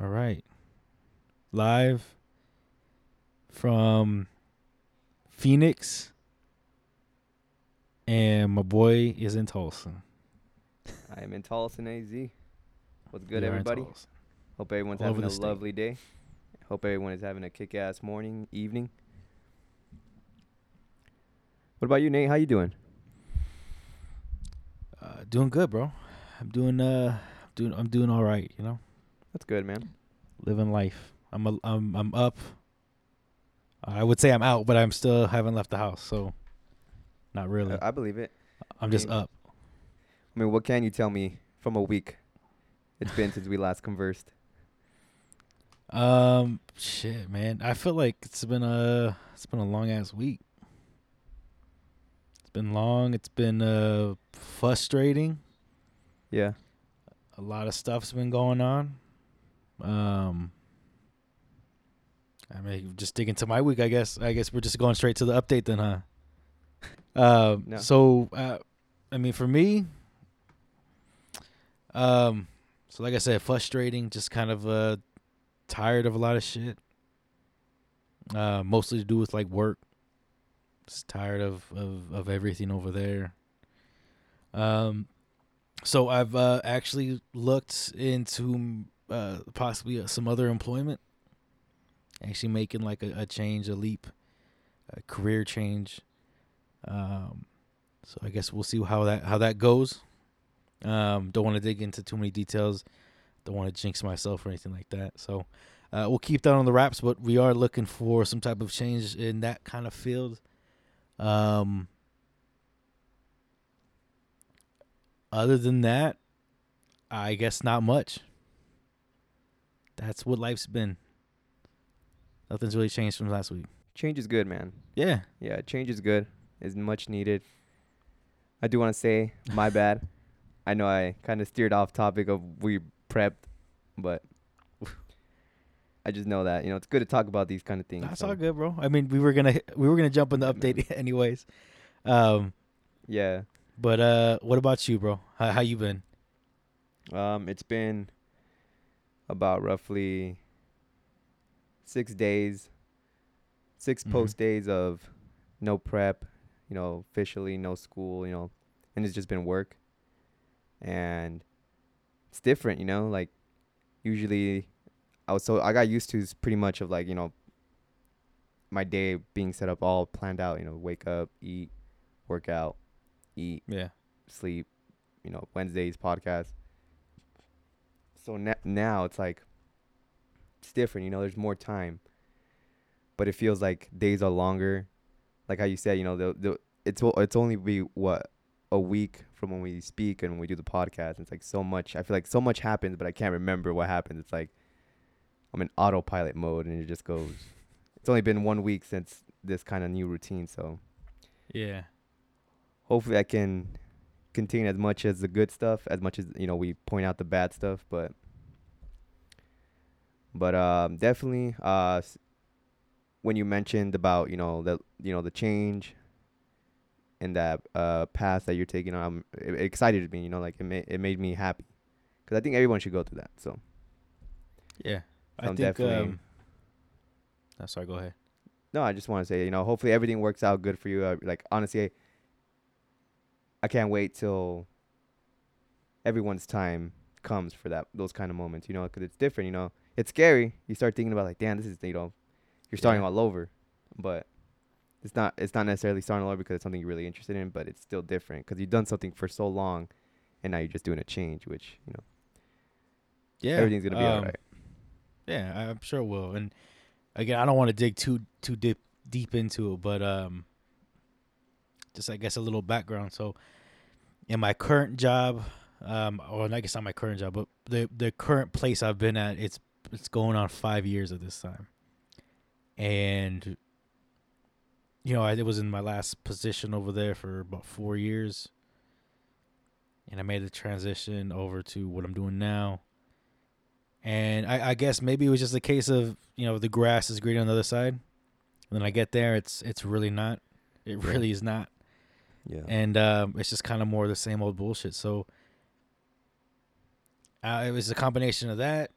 All right. Live from Phoenix. And my boy is in Tulsa. I am in Tolleson, AZ. What's good, are everybody? Hope everyone's All having a state. lovely day. Hope everyone is having a kick-ass morning, evening. What about you, Nate? How you doing? Uh, doing good, bro. I'm doing uh doing I'm doing all right, you know? That's good, man. Living life. I'm a, I'm I'm up. I would say I'm out, but I'm still haven't left the house, so not really. I, I believe it. I'm just mean- up. I mean, what can you tell me from a week it's been since we last conversed? Um, shit, man. I feel like it's been a it's been a long ass week. It's been long. It's been uh frustrating. Yeah. A lot of stuff's been going on. Um, I mean, just dig into my week. I guess. I guess we're just going straight to the update then, huh? Um. No. So, uh, I mean, for me, um, so like I said, frustrating. Just kind of uh tired of a lot of shit. Uh, mostly to do with like work. Just tired of of of everything over there. Um, so I've uh, actually looked into uh, possibly uh, some other employment. Actually, making like a, a change, a leap, a career change. Um, so I guess we'll see how that how that goes. Um, don't want to dig into too many details. Don't want to jinx myself or anything like that. So uh, we'll keep that on the wraps. But we are looking for some type of change in that kind of field. Um, other than that, I guess not much. That's what life's been. Nothing's really changed from last week. Change is good, man. Yeah. Yeah, change is good. Is much needed. I do want to say my bad. I know I kind of steered off topic of we prepped, but I just know that you know it's good to talk about these kind of things. That's so, all good, bro. I mean, we were gonna we were gonna jump in the update anyways. Um, Yeah. but uh, what about you, bro? How how you been? Um, it's been about roughly six days, 6 Mhm. post days of no prep, you know, officially no school, you know, and it's just been work. And it's different, you know, like usually I was so I got used to pretty much of like, you know, my day being set up all planned out, you know, wake up, eat, work out, eat, Yeah. sleep, you know, Wednesdays podcast. So na- now it's like it's different, you know, there's more time. But it feels like days are longer. Like how you said, you know, the the it's it's only be what a week from when we speak and when we do the podcast. It's like so much. I feel like so much happens, but I can't remember what happened It's like I'm in autopilot mode and it just goes. It's only been one week since this kind of new routine, so Yeah. hopefully I can contain as much as the good stuff, as much as you know we point out the bad stuff, but but um definitely uh when you mentioned about you know the you know the change and that uh path that you're taking on, it, it excited me, you know, like it made it made me happy because I think everyone should go through that. So Yeah. I I'm think. definitely- Um, oh, sorry. Go ahead. no, I just want to say you know hopefully everything works out good for you. Uh, like honestly, I can't wait till everyone's time comes for that those kind of moments, you know, because it's different, you know. It's scary. You start thinking about like, damn, this is you know, you're starting Yeah. all over, but it's not it's not necessarily starting all over because it's something you're really interested in, but it's still different because you've done something for so long, and now you're just doing a change, which you know Yeah. everything's gonna be um, alright. Yeah, I- I'm sure it will. And again, I don't want to dig too too deep deep into it, but um, just I guess a little background. So, in my current job, um, or I guess not my current job, but the the current place I've been at, it's it's going on five years at this time, and you know, I it was in my last position over there for about four years, and I made the transition over to what I'm doing now. And I, I guess maybe it was just a case of you know the grass is greener on the other side. And then I get there, it's it's really not. It really is not. Yeah. And um, it's just kind of more the same old bullshit. So uh, it was a combination of that,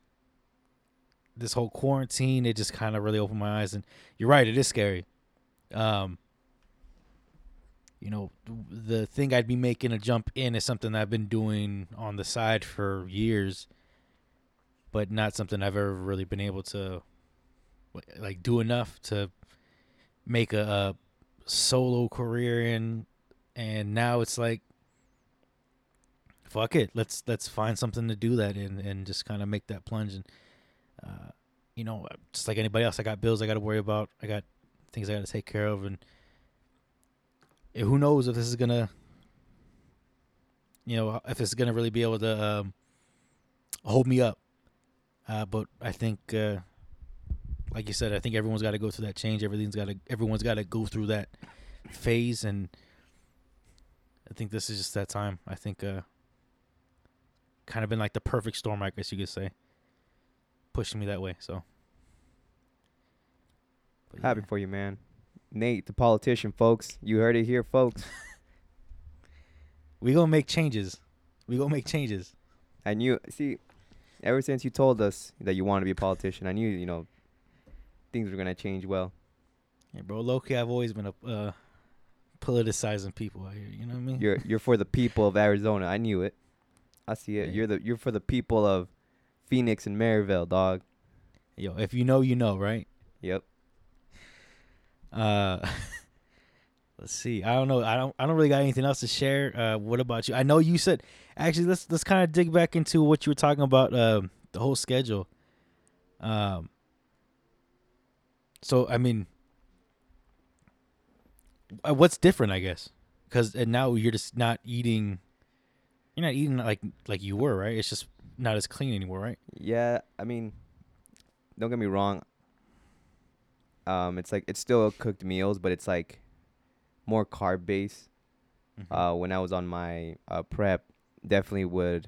this whole quarantine, it just kind of really opened my eyes. And you're right, it is scary. Um, you know, the thing I'd be making a jump in is something I've been doing on the side for years, but not something I've ever really been able to like do enough to make a, a solo career in. And now it's like, fuck it, let's let's find something to do that in and just kind of make that plunge. And uh, you know, just like anybody else, I got bills I got to worry about. I got things I got to take care of, and who knows if this is gonna, you know, if it's gonna really be able to um, hold me up. Uh, but I think, uh, like you said, I think everyone's got to go through that change. Everything's got to, everyone's got to go through that phase, and I think this is just that time. I think, uh, kind of been like the perfect storm, I guess you could say, pushing me that way. So. But Happy yeah. for you, man. Nate, the politician, folks. You heard it here, folks. we gonna make changes. We gonna make changes. I knew. See, ever since you told us that you want to be a politician, I knew you know things were gonna change well. Yeah, bro. Loki, I've always been a uh, politicizing people out here. You know what I mean? You're you're for the people of Arizona. I knew it. I see it. Yeah. You're the you're for the people of Phoenix and Maryvale, dog. Yo, if you know, you know, right? Yep. Uh, let's see. I don't know. I don't. I don't really got anything else to share. Uh, what about you? I know you said actually. Let's let's kind of dig back into what you were talking about. Um, the whole schedule. Um. So I mean, uh, what's different? I guess because now you're just not eating. You're not eating like like you were, right? It's just not as clean anymore, right? Yeah, I mean, don't get me wrong. Um, it's like it's still cooked meals, but it's like more carb based. Mm-hmm. Uh, when I was on my uh, prep, definitely would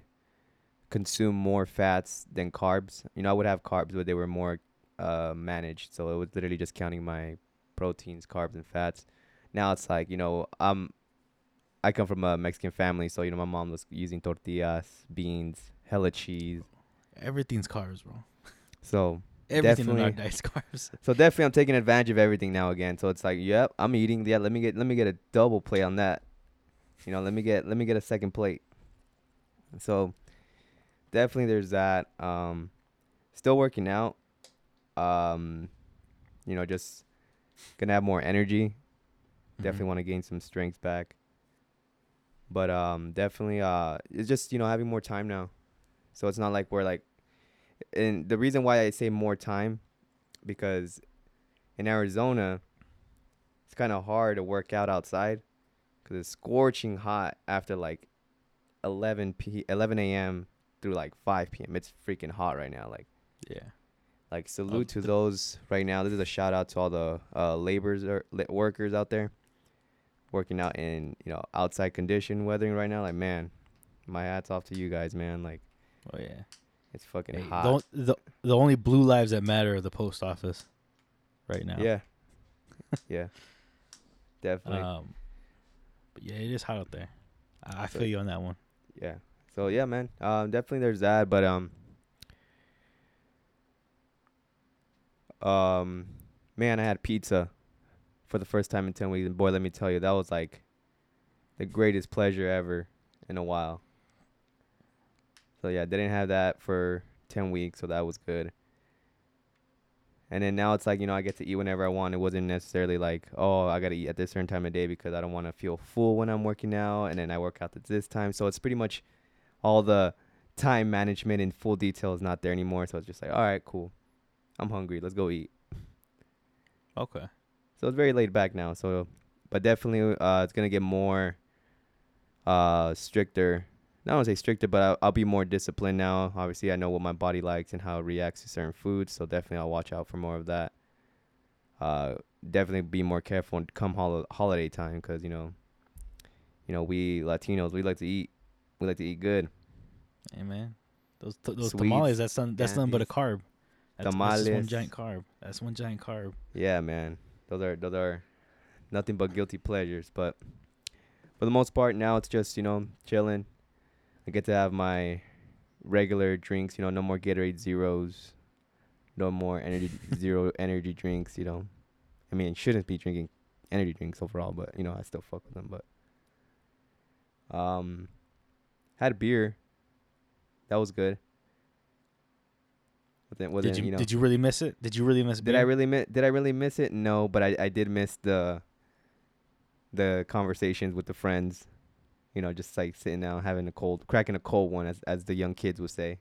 consume more fats than carbs. You know, I would have carbs, but they were more uh, managed. So it was literally just counting my proteins, carbs, and fats. Now it's like you know, um, I come from a Mexican family, so you know, my mom was using tortillas, beans, hella cheese. Everything's carbs, bro. So everything definitely. in our dice carbs. So definitely, I'm taking advantage of everything now again. So it's like, yep, I'm eating. Yeah, let me get let me get a double plate on that. You know, let me get let me get a second plate. So definitely, there's that. Um, still working out. Um, you know, just gonna have more energy. Mm-hmm. Definitely want to gain some strength back. But um, definitely, uh, it's just you know having more time now. So it's not like we're like and the reason why I say more time, because in Arizona, it's kind of hard to work out outside, because it's scorching hot after like 11 p 11 a.m. through like 5 p.m. It's freaking hot right now. Like, yeah. Like salute to those right now. This is a shout out to all the uh, laborers or workers out there working out in you know outside condition weathering right now. Like man, my hats off to you guys, man. Like, oh yeah, it's fucking hey, hot. The, the the only blue lives that matter are the post office, right now. Yeah. yeah. Definitely. Um, but yeah, it is hot out there. I, I so, feel you on that one. Yeah. So yeah, man. Um, definitely there's that, but um. Um, man, I had pizza for the first time in ten weeks, and boy, let me tell you, that was like the greatest pleasure ever in a while. So yeah, didn't have that for ten weeks, so that was good. And then now it's like you know I get to eat whenever I want. It wasn't necessarily like oh I gotta eat at this certain time of day because I don't want to feel full when I'm working out, and then I work out at this time. So it's pretty much all the time management in full detail is not there anymore. So it's just like all right, cool. I'm hungry. Let's go eat. Okay. So it's very laid back now. So, but definitely uh, it's gonna get more uh stricter not want to say stricter, but I'll, I'll, be more disciplined now. Obviously, I know what my body likes and how it reacts to certain foods, so definitely I'll watch out for more of that. Uh, definitely be more careful come hol- holiday time because you know, you know we Latinos we like to eat, we like to eat good. Hey man, those t- those Sweets, tamales that's that's nothing but a carb. That's, tamales. That's one giant carb. That's one giant carb. Yeah, man, those are those are nothing but guilty pleasures, but for the most part now it's just you know chilling I get to have my regular drinks, you know, no more Gatorade Zeros, no more energy, zero energy drinks. You know, I mean, shouldn't be drinking energy drinks overall, but you know, I still fuck with them. But um, had a beer. That was good. Then, well, did then, you, know, did you really miss it? Did you really miss? did I really miss? Did I really miss it? No, but I I did miss the the conversations with the friends. You know, just like sitting down, having a cold, cracking a cold one, as as the young kids would say.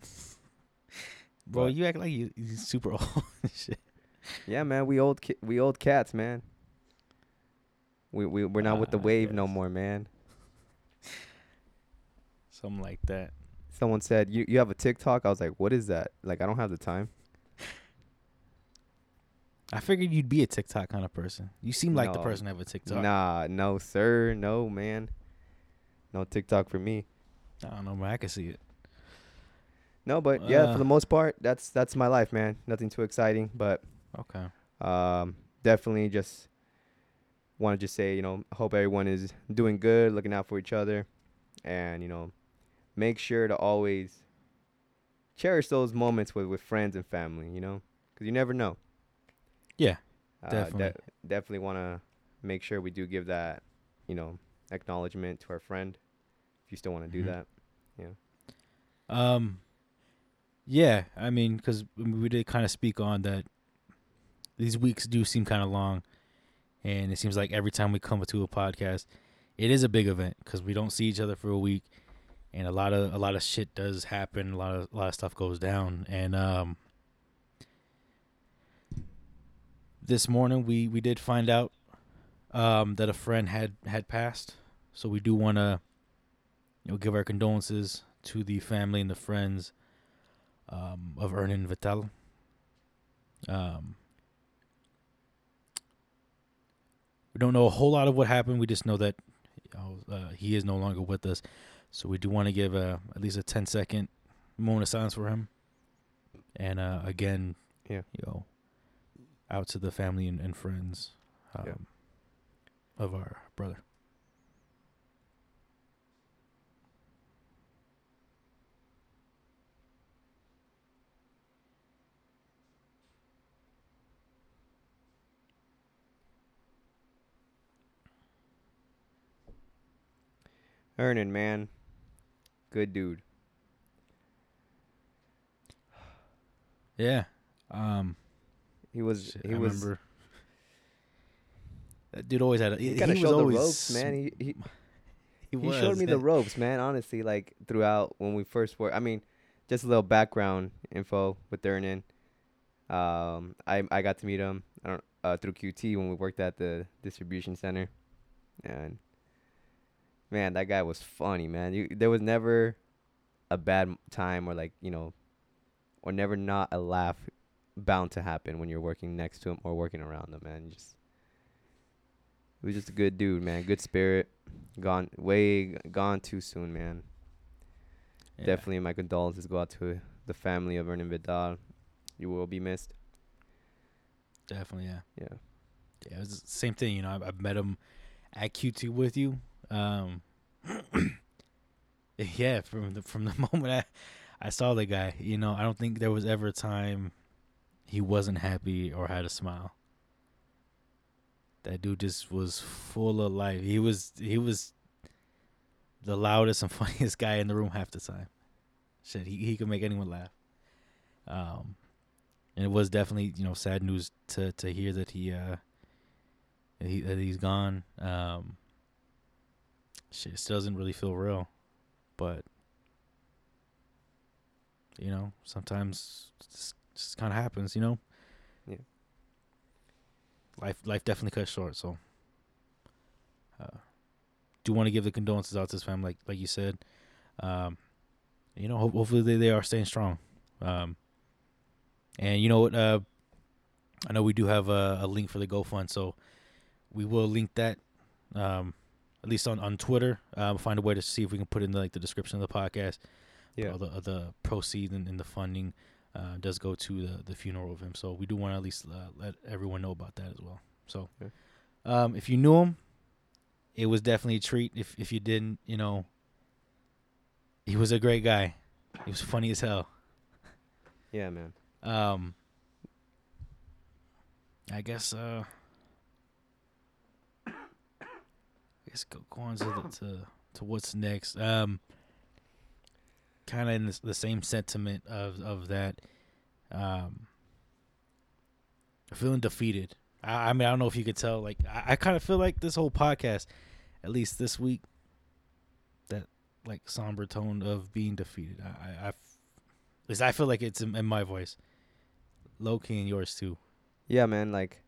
Bro, But- you act like you you super old. shit. Yeah, man, we old ki- we old cats, man. We we we're not with the Ah, wave no more, man. Something like that. Someone said you you have a TikTok. I was like, what is that? Like, I don't have the time. I figured you'd be a TikTok kind of person. You seem like the person to have a TikTok. Nah, no sir, no man, no TikTok for me. I don't know, man. I can see it. No, but yeah, for Uh. the most part, that's that's my life, man. Nothing too exciting, but Okay. um, definitely just want to just say, you know, hope everyone is doing good, looking out for each other, and you know, make sure to always cherish those moments with with friends and family. You know, because you never know. Yeah, Uh, definitely. de- definitely want to make sure we do give that, you know, acknowledgement to our friend. If you still want to do Mhm. that, Yeah. Um, yeah, I mean, because we did kind of speak on that. These weeks do seem kind of long, and it seems like every time we come to a podcast, it is a big event because we don't see each other for a week, and a lot of a lot of shit does happen. A lot of a lot of stuff goes down, and um, this morning we we did find out um that a friend had had passed, so we do want to you know give our condolences to the family and the friends um, of Ernan Vital. Um, we don't know a whole lot of what happened. We just know that uh, he is no longer with us. So we do want to give a, at least a 10 second moment of silence for him. And uh, again, Yeah. you know, out to the family and, and friends um, Yeah. of our brother. Ernan, man, good dude. Yeah. Um, He was Shit, he I was remember. That dude always had a. he, He, of was always ropes, man. He he, He, he showed me the ropes, man. Honestly, like throughout when we first were. I mean, just a little background info with Ernan. Um, I I got to meet him. I don't uh, through QT when we worked at the distribution center, and man, that guy was funny, man. You there was never a bad time or like you know, or never not a laugh bound to happen when you're working next to him or working around him, man. Just he was just a good dude, man. Good spirit. Gone way gone too soon, man. Yeah, Definitely my condolences go out to the family of Ernan Vital. You will be missed. Definitely, yeah. Yeah. Yeah, it was the same thing. You know, I, I met him at QT with you. Um, yeah, from the from the moment I I saw the guy, you know, I don't think there was ever a time he wasn't happy or had a smile. That dude just was full of life. He was he was the loudest and funniest guy in the room half the time. Shit, he he could make anyone laugh. Um, and it was definitely you know sad news to to hear that he uh he that he's gone. Um, shit, it still doesn't really feel real, but you know sometimes just, just kind of happens. You know. Yeah. Life life definitely cut short. So. Uh, do want to give the condolences out to his family, like like you said. Um, you know, ho- hopefully they, they are staying strong. Um, and you know what? Uh, I know we do have a, a link for the GoFund, so we will link that. Um, at least on on Twitter. Um, find a way to see if we can put in the, like the description of the podcast. Yeah. All the uh, the proceeds and, and the funding uh, does go to the the funeral of him. So we do want to at least uh, let everyone know about that as well. So, Okay. um, if you knew him, it was definitely a treat. If if you didn't, you know, he was a great guy. He was funny as hell. Yeah, man. Um, I guess. Uh, I guess go, go on to the, to to what's next. Um, kind of in the, the same sentiment of of that. Um, feeling defeated. I, I mean, I don't know if you could tell. Like, I, I kind of feel like this whole podcast, at least this week, that like somber tone of being defeated. I, at least I feel like it's in, in my voice. Low key in yours too. Yeah, man. Like,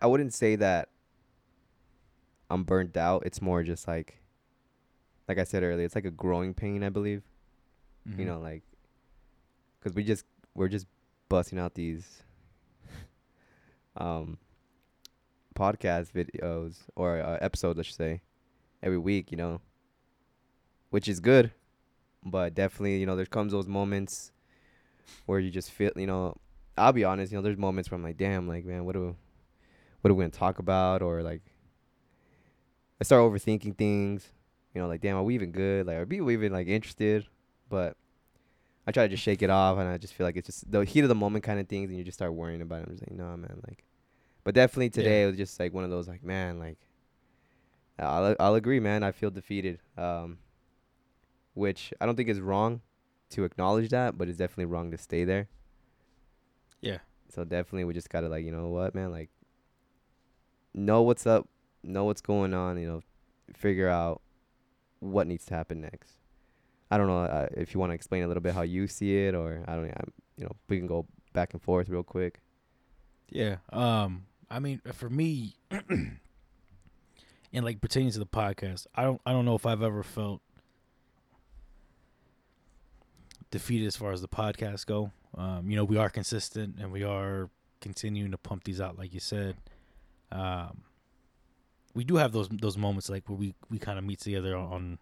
I wouldn't say that I'm burnt out. It's more just like, like I said earlier, it's like a growing pain. I believe. Mm-hmm. You know, like, cause we just we're just busting out these um podcast videos or uh, episodes, I should say, every week. You know, which is good, but definitely, you know, there comes those moments where you just feel, you know, I'll be honest, you know, there's moments where I'm like, damn, like, man, what do, what are we gonna talk about? Or like, I start overthinking things. You know, like, damn, are we even good? Like, are people even like interested? But I try to just shake it off, and I just feel like it's just the heat of the moment kind of things, and you just start worrying about it. I'm just like, no, man, like. But definitely today Yeah. it was just like one of those like, man, like. I'll I'll agree, man. I feel defeated. Um. Which I don't think is wrong, to acknowledge that, but it's definitely wrong to stay there. Yeah. So definitely we just gotta like, you know what, man, like know what's up, know what's going on, you know, figure out what needs to happen next. I don't know uh, if you want to explain a little bit how you see it, or I don't, I'm, you know, we can go back and forth real quick. Yeah. Um. I mean, for me, and like pertaining to the podcast, I don't. I don't know if I've ever felt defeated as far as the podcast go. Um. You know, we are consistent and we are continuing to pump these out, like you said. Um. We do have those those moments like where we we kind of meet together on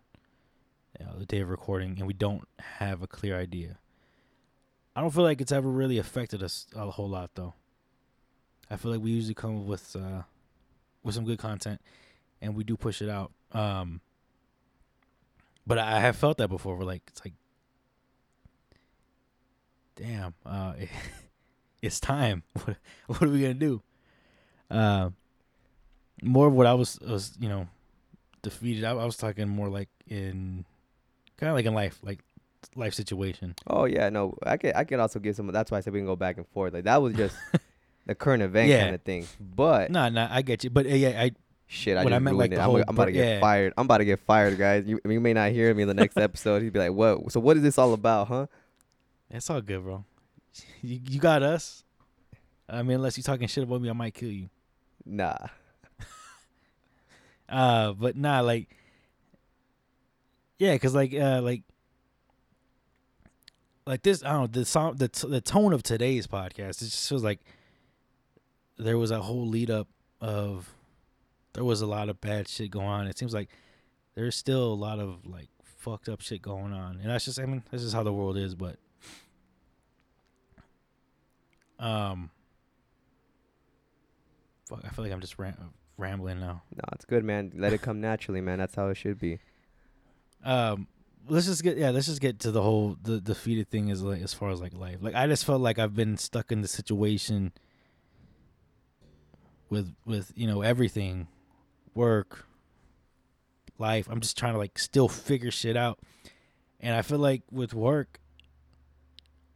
you know, the day of recording and we don't have a clear idea. I don't feel like it's ever really affected us a whole lot though. I feel like we usually come up with uh, with some good content, and we do push it out. Um, but I have felt that before. Where like it's like, damn, uh, it's time. What what are we gonna do? Uh, more of what I was was you know defeated. I, I was talking more like in kind of like in life, like life situation. Oh yeah, no, I can I could also give some. That's why I said we can go back and forth. Like that was just the current event Yeah. kind of thing. But No, no, I get you. But uh, yeah, I shit, I When I just meant, like, it. I'm, whole I'm about to get yeah. fired. I'm about to get fired, guys. You you may not hear me in the next episode. He'd be like, "What? So what is this all about, huh?" It's all good, bro. You, you got us. I mean, unless you're talking shit about me, I might kill you. Nah. Uh, but nah, like, yeah, cause like, uh, like, like this. I don't know the song, the t- the tone of today's podcast. It just feels like there was a whole lead up of there was a lot of bad shit going on. It seems like there's still a lot of like fucked up shit going on, and that's just. I mean, that's just how the world is. But, um, fuck, I feel like I'm just ram- rambling now. No, it's good, man. Let it come naturally, man. That's how it should be. um let's just get yeah let's just get to the whole the defeated thing as like as far as like life like i just felt like i've been stuck in the situation with with you know everything work life i'm just trying to like still figure shit out and i feel like with work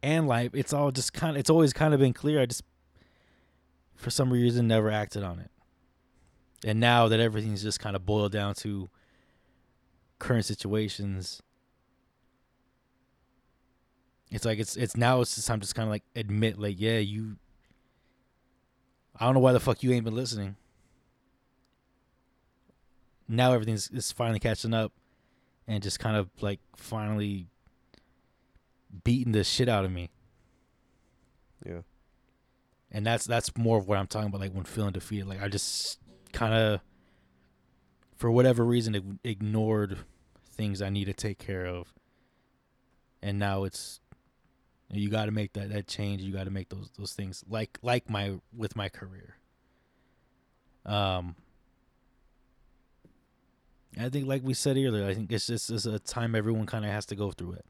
and life it's all just kind of it's always kind of been clear i just for some reason never acted on it and now that everything's just kind of boiled down to current situations it's like it's it's now it's just time to just kind of like admit like yeah you i don't know why the fuck you ain't been listening. Now everything's is finally catching up and just kind of like finally beating the shit out of me. Yeah. and that's that's more of what i'm talking about like when feeling defeated. Like i just kind of for whatever reason ig- ignored things i need to take care of and now it's you got to make that that change you got to make those those things like like my with my career um i think like we said earlier i think it's just it's a time everyone kind of has to go through it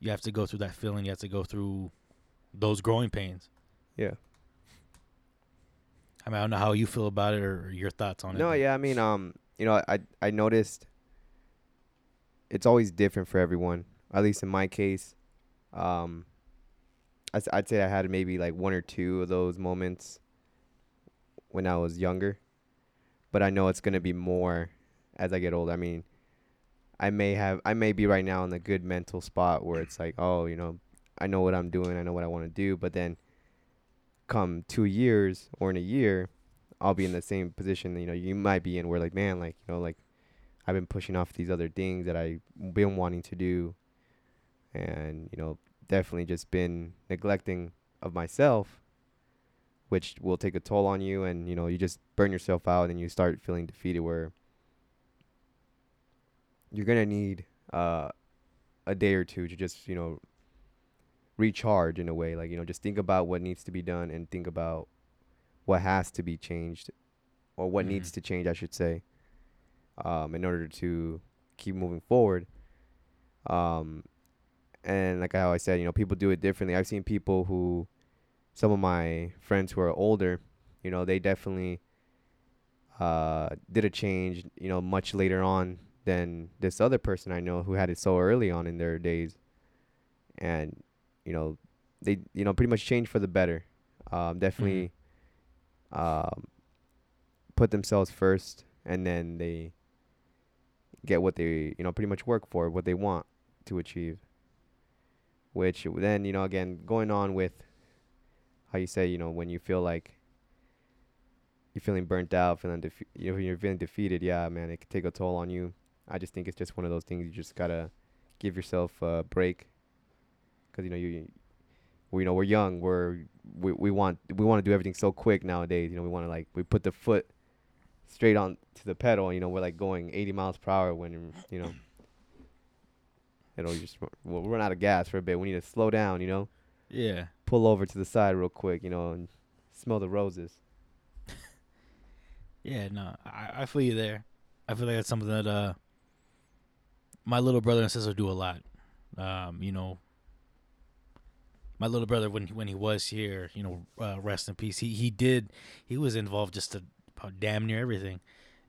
you have to go through that feeling you have to go through those growing pains. Yeah. I mean, I don't know how you feel about it or, your thoughts on it. No, yeah, I mean, um, you know, I I noticed it's always different for everyone. At least in my case, um, I, would say I had maybe like one or two of those moments when I was younger, but I know it's gonna be more as I get older. I mean, I may have, I may be right now in a good mental spot where it's like, oh, you know, I know what I'm doing, I know what I want to do, but then come two years or in a year, I'll be in the same position you know you might be in where like man like you know like I've been pushing off these other things that I've been wanting to do. And you know definitely just been neglecting of myself which will take a toll on you. And you know you just burn yourself out and you start feeling defeated where you're to need uh a day or two to just you know recharge in a way like you know just think about what needs to be done and think about what has to be changed or what Mhm. needs to change I should say um, in order to keep moving forward. Um, and like how I said you know people do it differently. I've seen people who some of my friends who are older you know they definitely uh, did a change you know much later on than this other person I know who had it so early on in their days. And you know they you know pretty much changed for the better. Um, definitely um, put themselves first and then they get what they you know pretty much work for what they want to achieve. Which then you know again going on with how you say you know when you feel like you're feeling burnt out feeling defe- you know, you're feeling defeated yeah man it could take a toll on you. I just think it's just one of those things you just gotta give yourself a break because you know you we you know we're young we're we, we want we want to do everything so quick nowadays you know we want to like we put the foot straight on to the pedal you know we're like going 80 miles per hour when you know it'll just we'll run out of gas for a bit we need to slow down you know Yeah. pull over to the side real quick you know and smell the roses Yeah, no, I, I feel you there. I feel like that's something that uh my little brother and sister do a lot. Um, you know, my little brother when he, when he was here, you know, uh, rest in peace. He he did he was involved just to about damn near everything,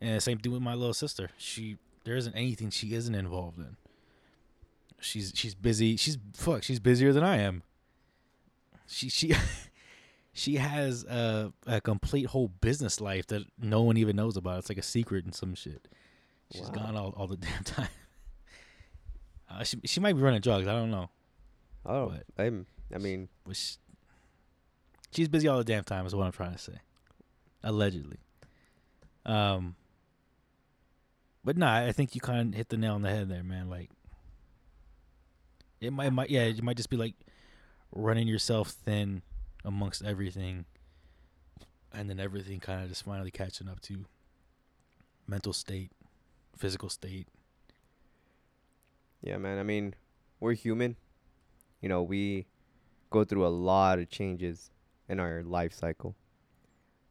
and the same thing with my little sister. She there isn't anything she isn't involved in. She's she's busy. She's fuck. She's busier than I am. She she. she has a, a complete whole business life that no one even knows about. It's like a secret and some shit. She's Wow. gone all, all the damn time. Uh, she she might be running drugs. I don't know, oh But- i'm i mean she, she's busy all the damn time. Is what I'm trying to say. Allegedly. Um. But nah, I think you kind of hit the nail on the head there, man. Like, it might, it might, yeah, you might just be like running yourself thin amongst everything, and then everything kind of just finally catching up to mental state, physical state. Yeah, man. I mean, we're human. You know, we go through a lot of changes in our life cycle.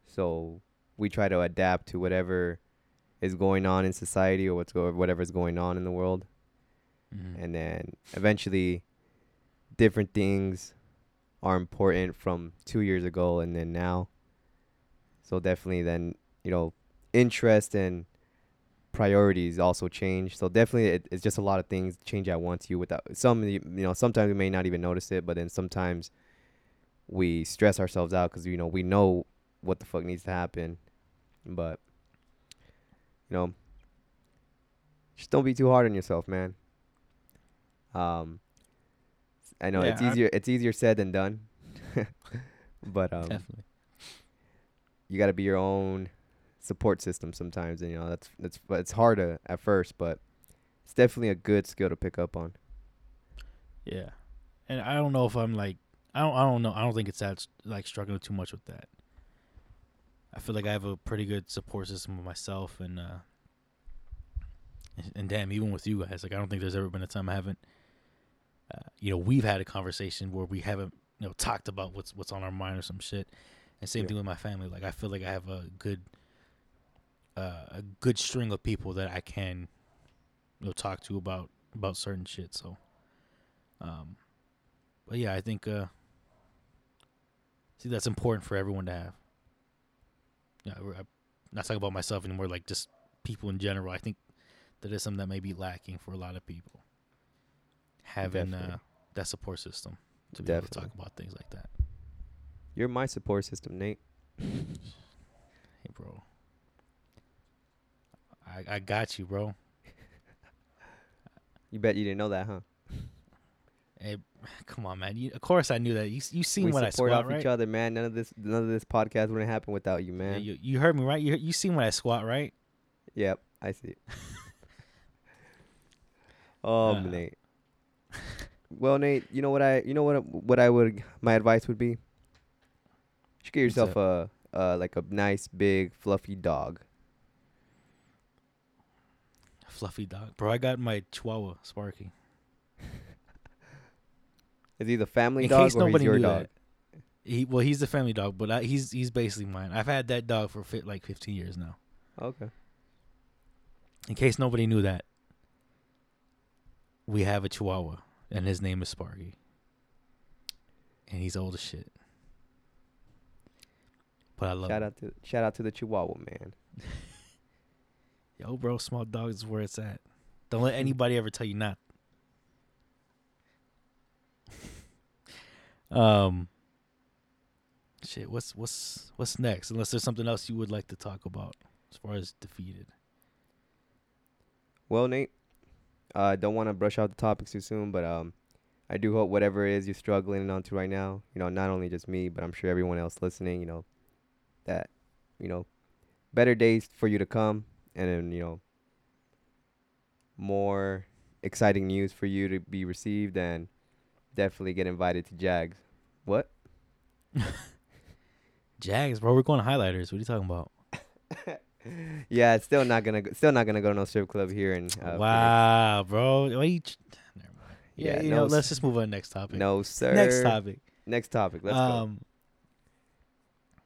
So we try to adapt to whatever is going on in society or what's go- whatever's going on in the world. Mm-hmm. And then eventually different things are important from 2 years ago and then now. So definitely then, you know, interest and priorities also change. So definitely, it, it's just a lot of things change at once. You without some, you know, sometimes we may not even notice it, but then sometimes we stress ourselves out because you know we know what the fuck needs to happen, but you know, just don't be too hard on yourself, man. Um, I know it's Yeah, I- easier. It's easier said than done, but um, Definitely. you got to be your own support system sometimes and you know that's that's but it's hard to, at first but it's definitely a good skill to pick up on Yeah, and I don't know if I'm like I don't I don't know I don't think it's that like struggling too much with that. I feel like I have a pretty good support system with myself and uh and, and damn even with you guys like I don't think there's ever been a time I haven't uh, you know we've had a conversation where we haven't you know talked about what's what's on our mind or some shit. And same Yeah. thing with my family. Like I feel like I have a good uh, a good string of people that I can you know talk to about about certain shit. So um but yeah, I think uh See, that's important for everyone to have. Yeah, we're- I'm not talking about myself anymore. Like just people in general. I think that is something that may be lacking for a lot of people. Having uh, that support system to be able to talk about things like that. You're my support system, Nate. Hey, bro. I I got you, bro. You bet you didn't know that, huh? Hey, come on, man. You, of course, I knew that. You you seen we when I squat, off right? each other, man. None of this, none of this podcast wouldn't happen without you, Yeah, man. you you heard me right. You you seen when I squat, right? Yep, I see. oh, Uh. Nate. Well, Nate, you know what I, you know what, what I would, my advice would be. You should get yourself a, uh, like a nice big fluffy dog. Fluffy dog, bro. I got my Chihuahua Sparky. Is he the family In dog or he's your dog? that. He well, he's the family dog, but I, he's he's basically mine. I've had that dog for fit like 15 years now. Okay. In case nobody knew that, we have a Chihuahua, and his name is Sparky, and he's old as shit. But I love Shout him. out to, shout out to the Chihuahua man. Yo, bro, small dogs is where it's at. Don't let anybody ever tell you not. um, shit. What's what's what's next? Unless there's something else you would like to talk about as far as defeated. Well, Nate, I uh, don't want to brush out the topics too soon, but um, I do hope whatever it is you're struggling onto right now, you know, not only just me, but I'm sure everyone else listening, you know, that, you know, better days for you to come, and then you know, more exciting news for you to be received, and definitely get invited to Jags. What? Jags, bro. We're going to highlighters. What are you talking about? yeah, it's still not gonna, go, still not gonna go to no strip club here And Uh, Phoenix. wow, bro. Why ch- Never mind. Yeah, Yeah, you no know. Let's just move on to next topic. No, sir. Next topic. Next topic. Let's go. um,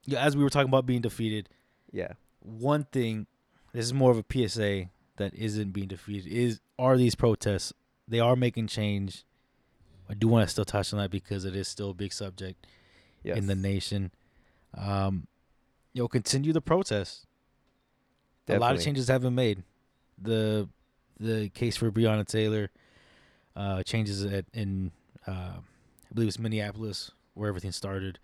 yeah, as we were talking about being defeated, Yeah. one thing this is more of a PSA that isn't being defeated. Is are these protests they are making change. I do want to still touch on that because it is still a big subject Yes. in the nation. Um you know continue the protests. A lot of changes have been made. The the case for Breonna Taylor uh changes at in uh I believe it's Minneapolis where everything started.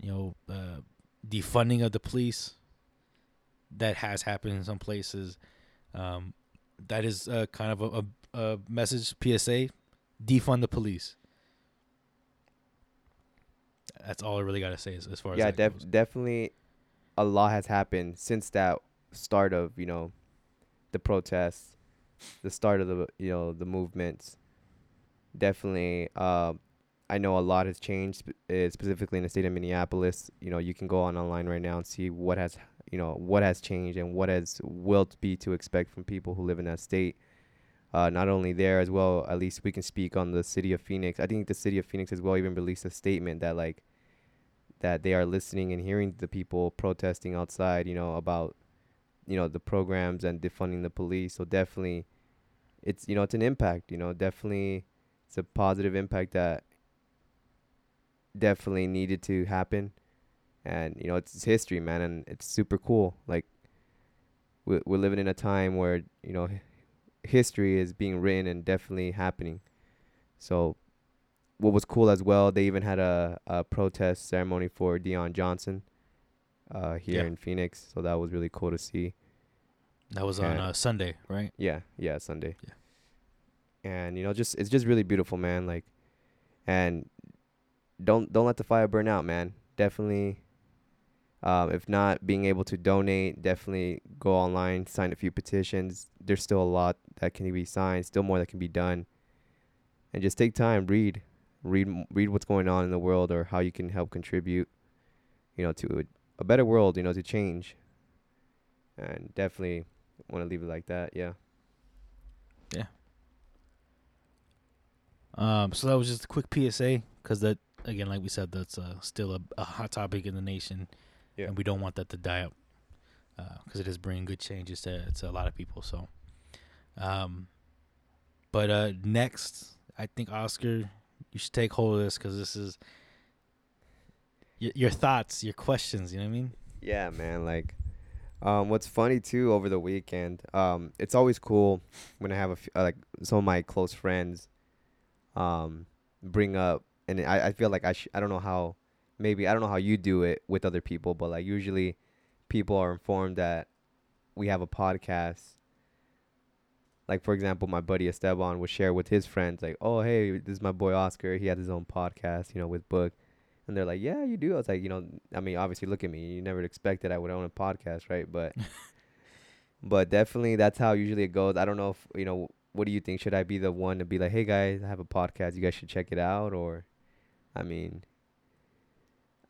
You know uh defunding of the police that has happened in some places um that is uh, kind of a, a, a message PSA defund the police that's all I really got to say as, as far yeah, as that def- definitely a lot has happened since that start of, you know, the protests, the start of the, you know, the movements. Definitely uh, I know a lot has changed uh, specifically in the state of Minneapolis. You know, you can go on online right now and see what has, you know, what has changed and what has will be to expect from people who live in that state. Uh, not only there as well, at least we can speak on the city of Phoenix. I think the city of Phoenix as well even released a statement that like that they are listening and hearing the people protesting outside, you know, about you know the programs and defunding the police. So definitely, it's you know it's an impact. You know, definitely, it's a positive impact that definitely needed to happen, and you know it's, it's history, man, and it's super cool. Like we're we're living in a time where you know history is being written and definitely happening. So what was cool as well, they even had a, a protest ceremony for Dion Johnson uh, here Yeah. in Phoenix. So that was really cool to see. that was on yeah. uh, Sunday right Yeah, yeah, Sunday. Yeah. And you know, just it's just really beautiful, man. Like, and don't don't let the fire burn out, man. Definitely. Um, if not being able to donate, definitely go online, sign a few petitions. There's still a lot that can be signed, still more that can be done. And just take time, read, read, read what's going on in the world or how you can help contribute, you know, to a, a better world, you know, to change. And definitely want to leave it like that. Yeah. Yeah. Um, so that was just a quick PSA because that again, like we said, that's uh, still a, a hot topic in the nation, Yeah. and we don't want that to die up because it is bringing good changes to, to a lot of people. So, um, but uh, next, I think Oscar, you should take hold of this because this is your, your thoughts, your questions. You know what I mean? Yeah, man. Like, um, what's funny too over the weekend, um, it's always cool when I have a f- uh, like some of my close friends, um, bring up, and I, I feel like I sh- I don't know how, maybe I don't know how you do it with other people, but like usually, people are informed that we have a podcast. Like for example, my buddy Esteban would share with his friends, like, "Oh, hey, this is my boy Oscar. He has his own podcast, you know, with Book." And they're like, "Yeah, you do." I was like, "You know, I mean, obviously, look at me. You never expected I would own a podcast, right?" But, but definitely, that's how usually it goes. I don't know if you know. What do you think? Should I be the one to be like, "Hey guys, I have a podcast. You guys should check it out," or, I mean,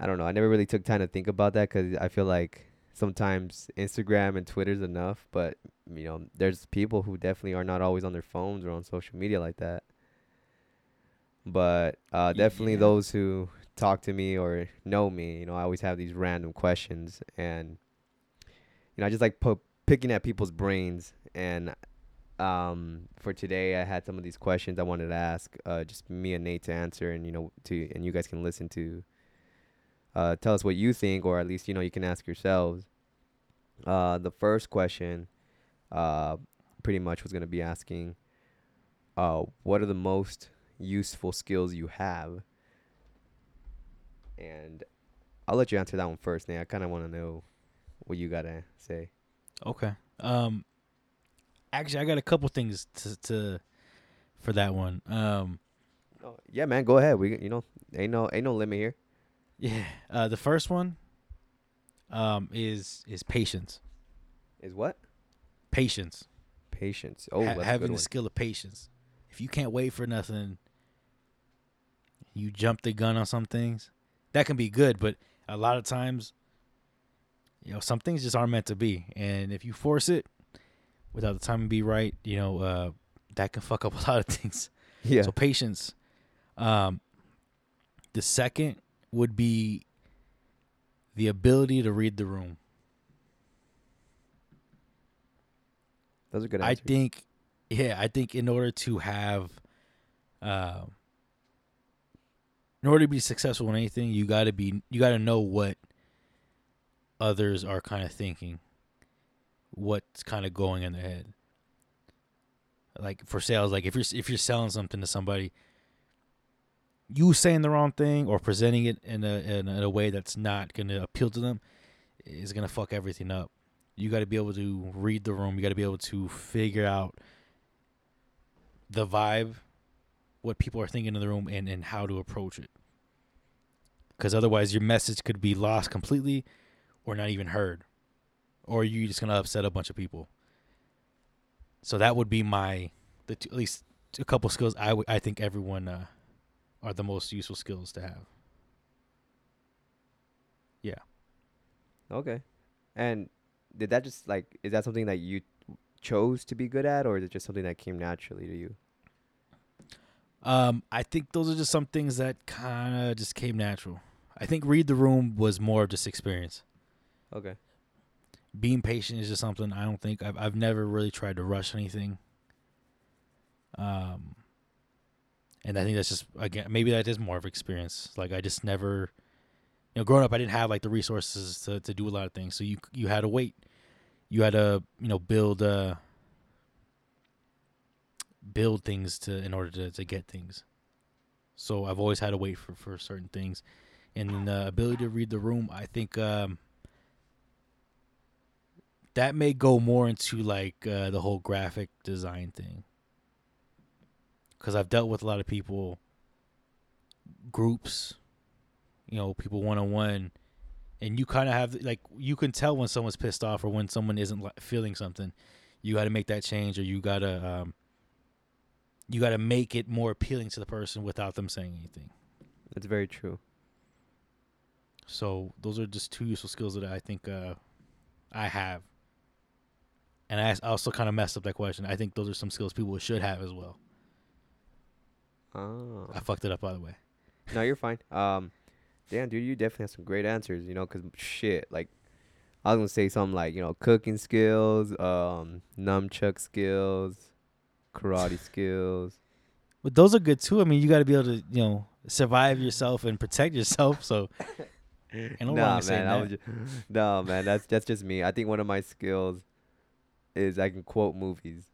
I don't know. I never really took time to think about that because I feel like sometimes Instagram and Twitter's enough, but you know, there's people who definitely are not always on their phones or on social media like that. But uh, definitely Yeah. those who talk to me or know me, you know, I always have these random questions, and you know, I just like po- picking at people's brains. And um, for today, I had some of these questions I wanted to ask, uh, just me and Nate to answer, and you know, to and you guys can listen to. Uh, tell us what you think, or at least you know you can ask yourselves. Uh, the first question, uh, pretty much was gonna be asking, uh, what are the most useful skills you have? And I'll let you answer that one first, Nate. I kind of want to know what you gotta say. Okay. Um, actually, I got a couple things to, to for that one. Um, Oh, yeah, man, go ahead. We, you know, ain't no, ain't no limit here. Yeah. Uh, the first one, um, is is patience. Is what? Patience. Patience. Oh, Ha- having the skill of patience. If you can't wait for nothing, you jump the gun on some things. That can be good, but a lot of times, you know, some things just aren't meant to be. And if you force it without the time to be right, you know, uh, that can fuck up a lot of things. Yeah. So patience. Um, the second would be the ability to read the room. Those are good I think, yeah, I think in order to have, uh, in order to be successful in anything, you got to be, you got to know what others are kind of thinking, what's kind of going in their head. Like for sales, like if you're if you're selling something to somebody, you saying the wrong thing or presenting it in a in a way that's not gonna appeal to them is gonna fuck everything up. You got to be able to read the room. You got to be able to figure out the vibe, what people are thinking in the room, and and how to approach it. Because otherwise, your message could be lost completely, or not even heard, or you're just gonna upset a bunch of people. So that would be my, the two, at least a couple skills I I think everyone uh, are the most useful skills to have. Yeah. Okay. And did that just like is that something that you chose to be good at or is it just something that came naturally to you? Um, I think those are just some things that kind of just came natural. I think read the room was more of just experience. Okay. Being patient is just something I don't think I've I've never really tried to rush anything. Um, and I think that's just again maybe that is more of experience. Like I just never, you know, growing up I didn't have like the resources to to do a lot of things. So you you had to wait. You had to you know build uh build things to in order to to get things. So I've always had to wait for for certain things, and the ability to read the room. I think um that may go more into like uh, the whole graphic design thing. Because I've dealt with a lot of people, groups, you know, people one on one, and you kind of have like you can tell when someone's pissed off or when someone isn't feeling something. You got to make that change, or you gotta um, you got to make it more appealing to the person without them saying anything. That's very true. So those are just two useful skills that I think uh, I have. And I also kind of messed up that question. I think those are some skills people should have as well. Oh. I fucked it up by the way. No, you're fine. Um, damn, dude, you definitely have some great answers. You know, 'cause shit, like, I was gonna say something like you know cooking skills, um, nunchuck skills, karate skills. But those are good too. I mean, you got to be able to, you know, survive yourself and protect yourself. So no nah, man. I was just, no, man. That's that's just me. I think one of my skills is I can quote movies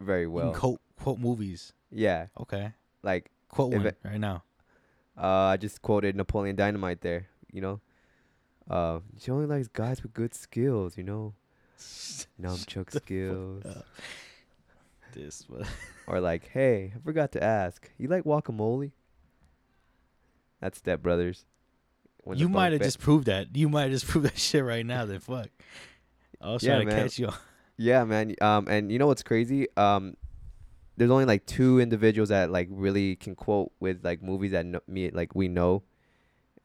very You can well. quote quote movies. yeah, Okay, like quote one it- right now. uh, I just quoted Napoleon Dynamite there. You know, uh, she only likes guys with good skills. You know, nunchuck skills. This was Or like, hey, I forgot to ask. You like guacamole? That's Step Brothers. When you might have just proved that. You might have just proved that shit right now. Then fuck. I was Yeah, trying to man. catch you. Yeah, man. Um, and you know what's crazy? Um, there's only like two individuals that like really can quote with like movies that kno- me like we know,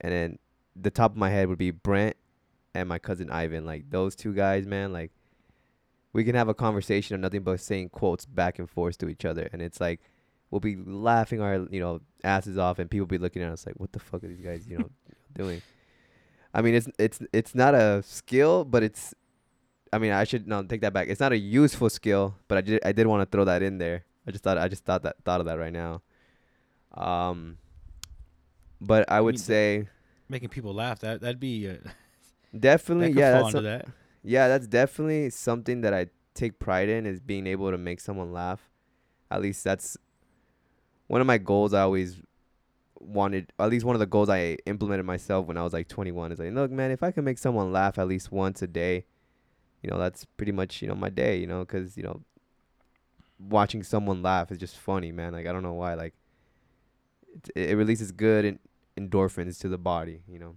and then the top of my head would be Brent and my cousin Ivan. Like those two guys, man. Like we can have a conversation of nothing but saying quotes back and forth to each other, and it's like we'll be laughing our you know asses off, and people be looking at us like, what the fuck are these guys you know doing? I mean, it's it's it's not a skill, but it's I mean, I should no take that back. It's not a useful skill, but I did I did want to throw that in there. I just thought I just thought that thought of that right now. Um, but I would mean, say Making people laugh. That that'd be. Uh, definitely that yeah that's some- that. yeah that's definitely something that I take pride in is being able to make someone laugh. At least that's one of my goals. I always wanted at least one of the goals I implemented myself when I was like 21 is like look man if I can make someone laugh at least once a day you know that's pretty much you know my day you know cuz you know watching someone laugh is just funny man like I don't know why like it, it releases good en- endorphins to the body you know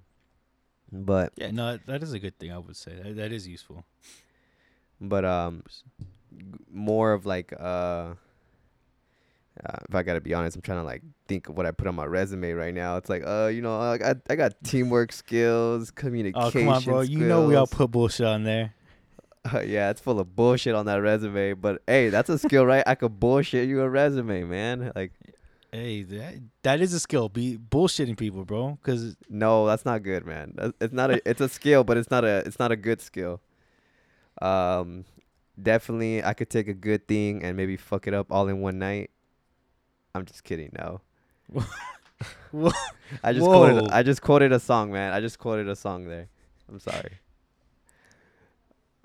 but Yeah, no, that- is a good thing. I would say that, that is useful. but um g- more of like uh uh, if I gotta be honest, I'm trying to like think of what I put on my resume right now. It's like, uh, you know, I got, I got teamwork skills, communication. Oh come on, bro! You know we all put bullshit on there. Uh, yeah, it's full of bullshit on that resume. But hey, that's a skill, right? I could bullshit you a resume, man. Like, Hey, that that is a skill. Be bullshitting people, bro. Cause no, that's not good, man. It's not a. It's a skill, but it's not a. It's not a good skill. Um, definitely, I could take a good thing and maybe fuck it up all in one night. I'm just kidding. No. Whoa. I just quoted. I just quoted a song, man. I just quoted a song there. I'm sorry.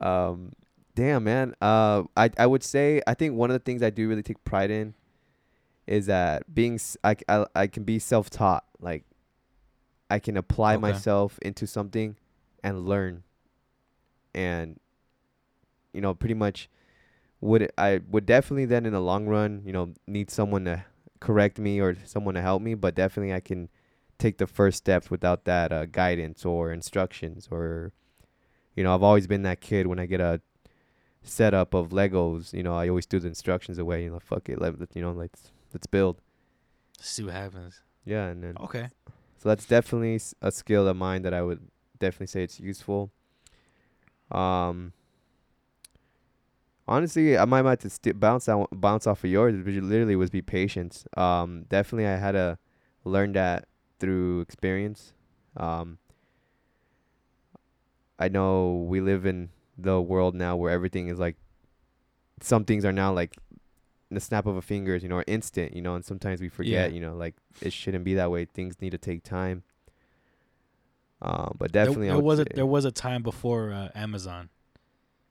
Um, damn, man. Uh, I I would say I think one of the things I do really take pride in is that being I I, I can be self taught. Like I can apply Okay. myself into something and learn. And you know, pretty much would I would definitely then in the long run, you know, need someone to correct me or someone to help me, but definitely I can take the first steps without that uh, guidance or instructions or you know, I've always been that kid when I get a setup of Legos, you know, I always do the instructions away, you know, fuck it, let, you know, let's let's build. see what happens. Yeah, and then Okay. so that's definitely a skill of mine that I would definitely say it's useful. Um, honestly, I might have to st- bounce out, bounce off of yours. Which literally was be patient. Um, definitely, I had to learn that through experience. Um, I know we live in the world now where everything is like, some things are now like, in the snap of a fingers, you know, or instant, you know, and sometimes we forget, Yeah. you know, like it shouldn't be that way. Things need to take time. Um, but definitely, there, would was a there was a time before uh, Amazon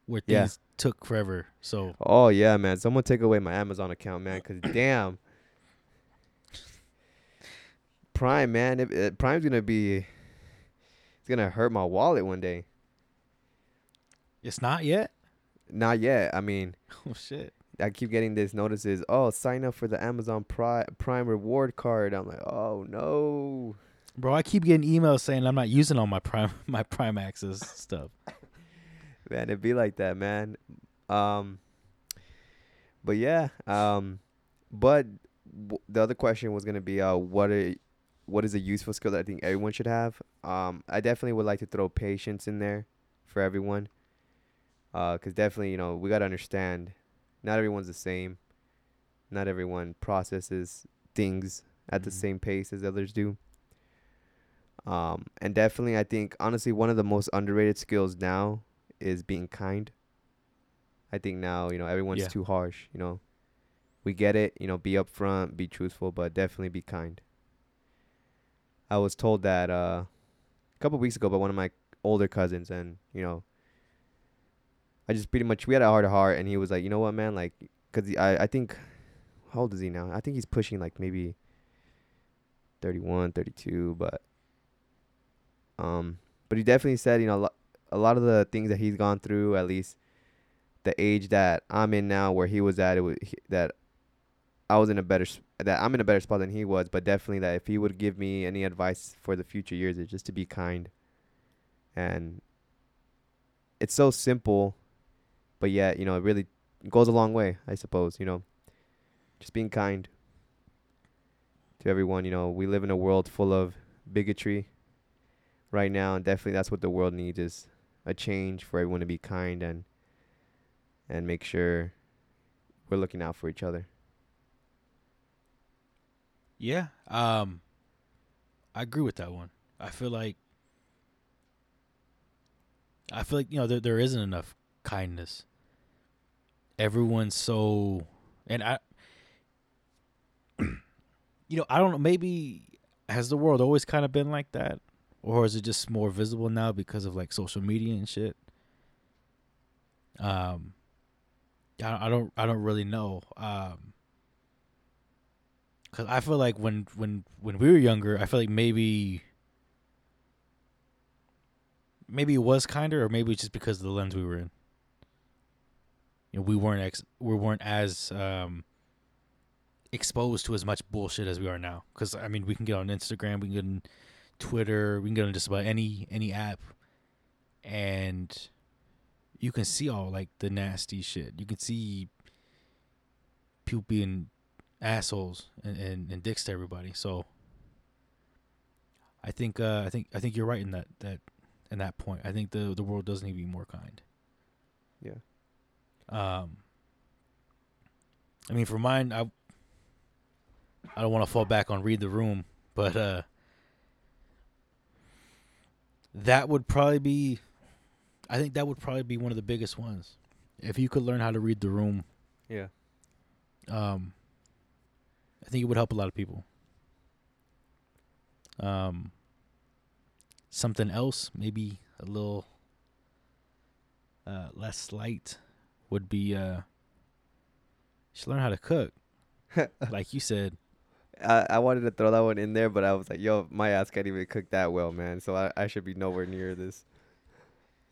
where Yeah. things took forever. So Oh yeah, man! Someone take away my Amazon account, man. Cause damn, Prime, man. If, uh, Prime's gonna be, it's gonna hurt my wallet one day. It's not yet. Not yet. I mean, Oh shit. I keep getting these notices. Oh, sign up for the Amazon Prime Prime reward card. I'm like, oh no. Bro, I keep getting emails saying I'm not using all my prime my prime access stuff. man it'd be like that man um but yeah um but w- the other question was gonna be uh what a what is a useful skill that i think everyone should have um i definitely would like to throw patience in there for everyone uh because definitely you know we gotta understand not everyone's the same not everyone processes things at the Mhm. same pace as others do um and definitely i think honestly one of the most underrated skills now is being kind. I think now, you know, everyone's Yeah. too harsh, you know. We get it, you know, be upfront, be truthful, but definitely be kind. I was told that uh a couple weeks ago by one of my older cousins, and you know, I just pretty much we had a heart to heart, and he was like, you know what, man, like, cause I I think, how old is he now? I think he's pushing like maybe 31, 32, but um, but he definitely said, you know, a lot, a lot of the things that he's gone through, at least the age that I'm in now, where he was at, it was he, that I was in a better that I'm in a better spot than he was, but definitely that if he would give me any advice for the future years, it's just to be kind. And it's so simple, but yet you know it really goes a long way. I suppose you know, just being kind to everyone. You know, we live in a world full of bigotry right now, and definitely that's what the world needs is a change for everyone to be kind and and make sure we're looking out for each other. Yeah. Um I agree with that one. I feel like I feel like, you know, there there isn't enough kindness. Everyone's so and I you know, I don't know, maybe has the world always kind of been like that or is it just more visible now because of like social media and shit? Um I I don't I don't really know. Um Cause I feel like when when when we were younger, I feel like maybe maybe it was kinder, or maybe it's just because of the lens we were in. You know, we weren't ex- we weren't as um, exposed to as much bullshit as we are now. Cause I mean, we can get on Instagram, we can get on Twitter, we can get on just about any any app, and you can see all like the nasty shit. You can see people being assholes and, and, and dicks to everybody. So I think uh, I think I think you're right in that that in that point. I think the the world does need to be more kind. Yeah. Um. I mean, for mine, I I don't want to fall back on read the room, but uh, that would probably be. I think that would probably be one of the biggest ones. If you could learn how to read the room, Yeah. um, I think it would help a lot of people. Um, something else, maybe a little uh, less slight, would be uh, should learn how to cook. like you said, I, I wanted to throw that one in there, but I was like, yo, my ass can't even cook that well, man. So I, I should be nowhere near this.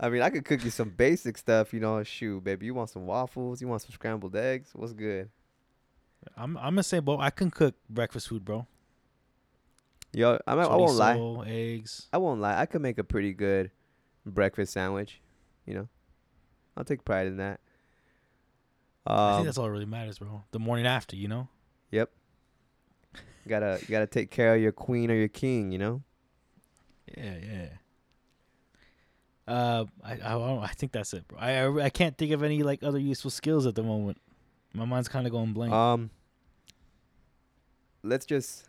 I mean, I could cook you some basic stuff, you know. Shoot, baby, you want some waffles? You want some scrambled eggs? What's good? I'm I'm gonna say, bro, I can cook breakfast food, bro. Yo, I, I won't lie. Eggs. I won't lie. I could make a pretty good breakfast sandwich. You know, I'll take pride in that. I think Um, that's all that really matters, bro. The morning after, you know. yep. You gotta you gotta take care of your queen or your king. You know. Yeah, yeah. Uh, I I, don't, I think that's it, bro. I, I I can't think of any like other useful skills at the moment. My mind's kind of going blank. Um. Let's just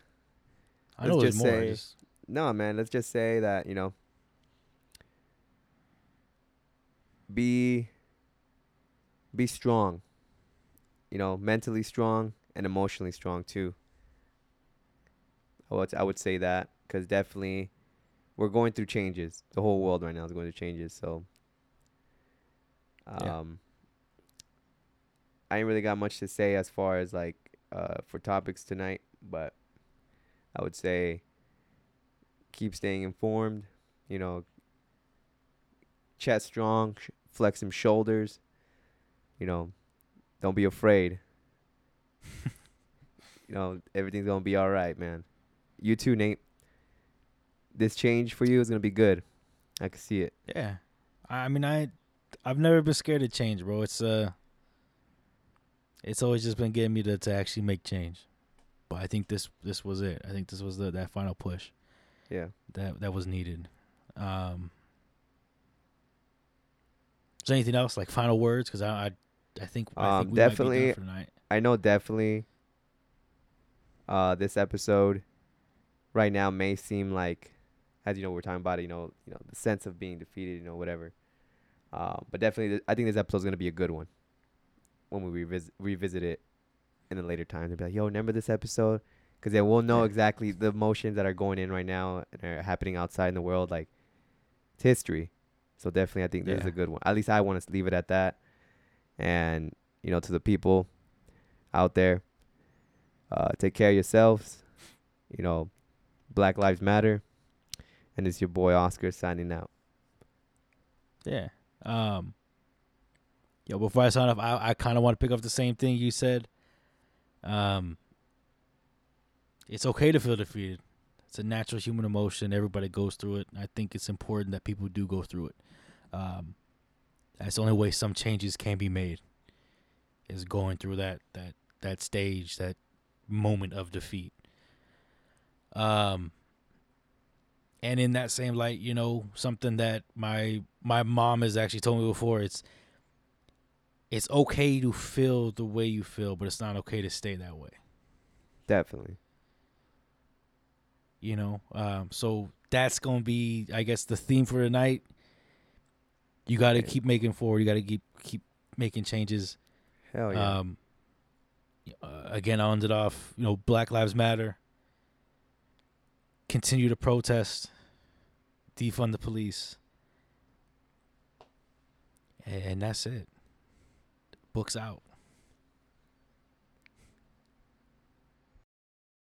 I know let's there's more. I say- just- no, man. Let's just say that you know. Be. Be strong. You know, mentally strong and emotionally strong too. I would I would say that because definitely, we're going through changes. The whole world right now is going through changes. So. Um. Yeah. I ain't really got much to say as far as like uh for topics tonight, but I would say keep staying informed, you know, chest strong, flex some shoulders, you know, don't be afraid. you know, everything's going to be all right, man. You too, Nate. This change for you is going to be good. I can see it. yeah, I mean I, I've never been scared of change, bro. It's uh, it's always just been getting me to to actually make change. But I think this this was it. I think this was the that final push Yeah. that that was needed. Um. Is there anything else like final words? Because I, I I think I Um, think might be definitely- done for tonight. I know definitely uh this episode right now may seem like as you know we're talking about it, you know, you know, the sense of being defeated, you know, whatever. Um, but definitely th- I think this episode is going to be a good one when we revisit revisit it in a later time. They'll be like, "Yo, remember this episode?" Cuz then we'll know exactly the emotions that are going in right now and are happening outside in the world like it's history. So definitely, I think this is a good one. At least I want to leave it at that. And you know, to the people out there, uh, take care of yourselves. You know, Black Lives Matter. And it's your boy Oscar signing out. Yeah. Um. Yo, before I sign off, I, I kind of want to pick up the same thing you said. Um. It's okay to feel defeated. It's a natural human emotion. Everybody goes through it. I think it's important that people do go through it. Um, that's the only way some changes can be made. Is going through that that that stage, that moment of defeat. Um. And in that same light, you know, something that my my mom has actually told me before, it's it's okay to feel the way you feel, but it's not okay to stay that way. Definitely. You know, um, so that's gonna be, I guess, the theme for tonight. You got to keep making forward. You got to keep keep making changes. Hell yeah. Um, uh, again, I ended off. You know, Black Lives Matter. Continue to protest. Defund the police. And that's it. Books out.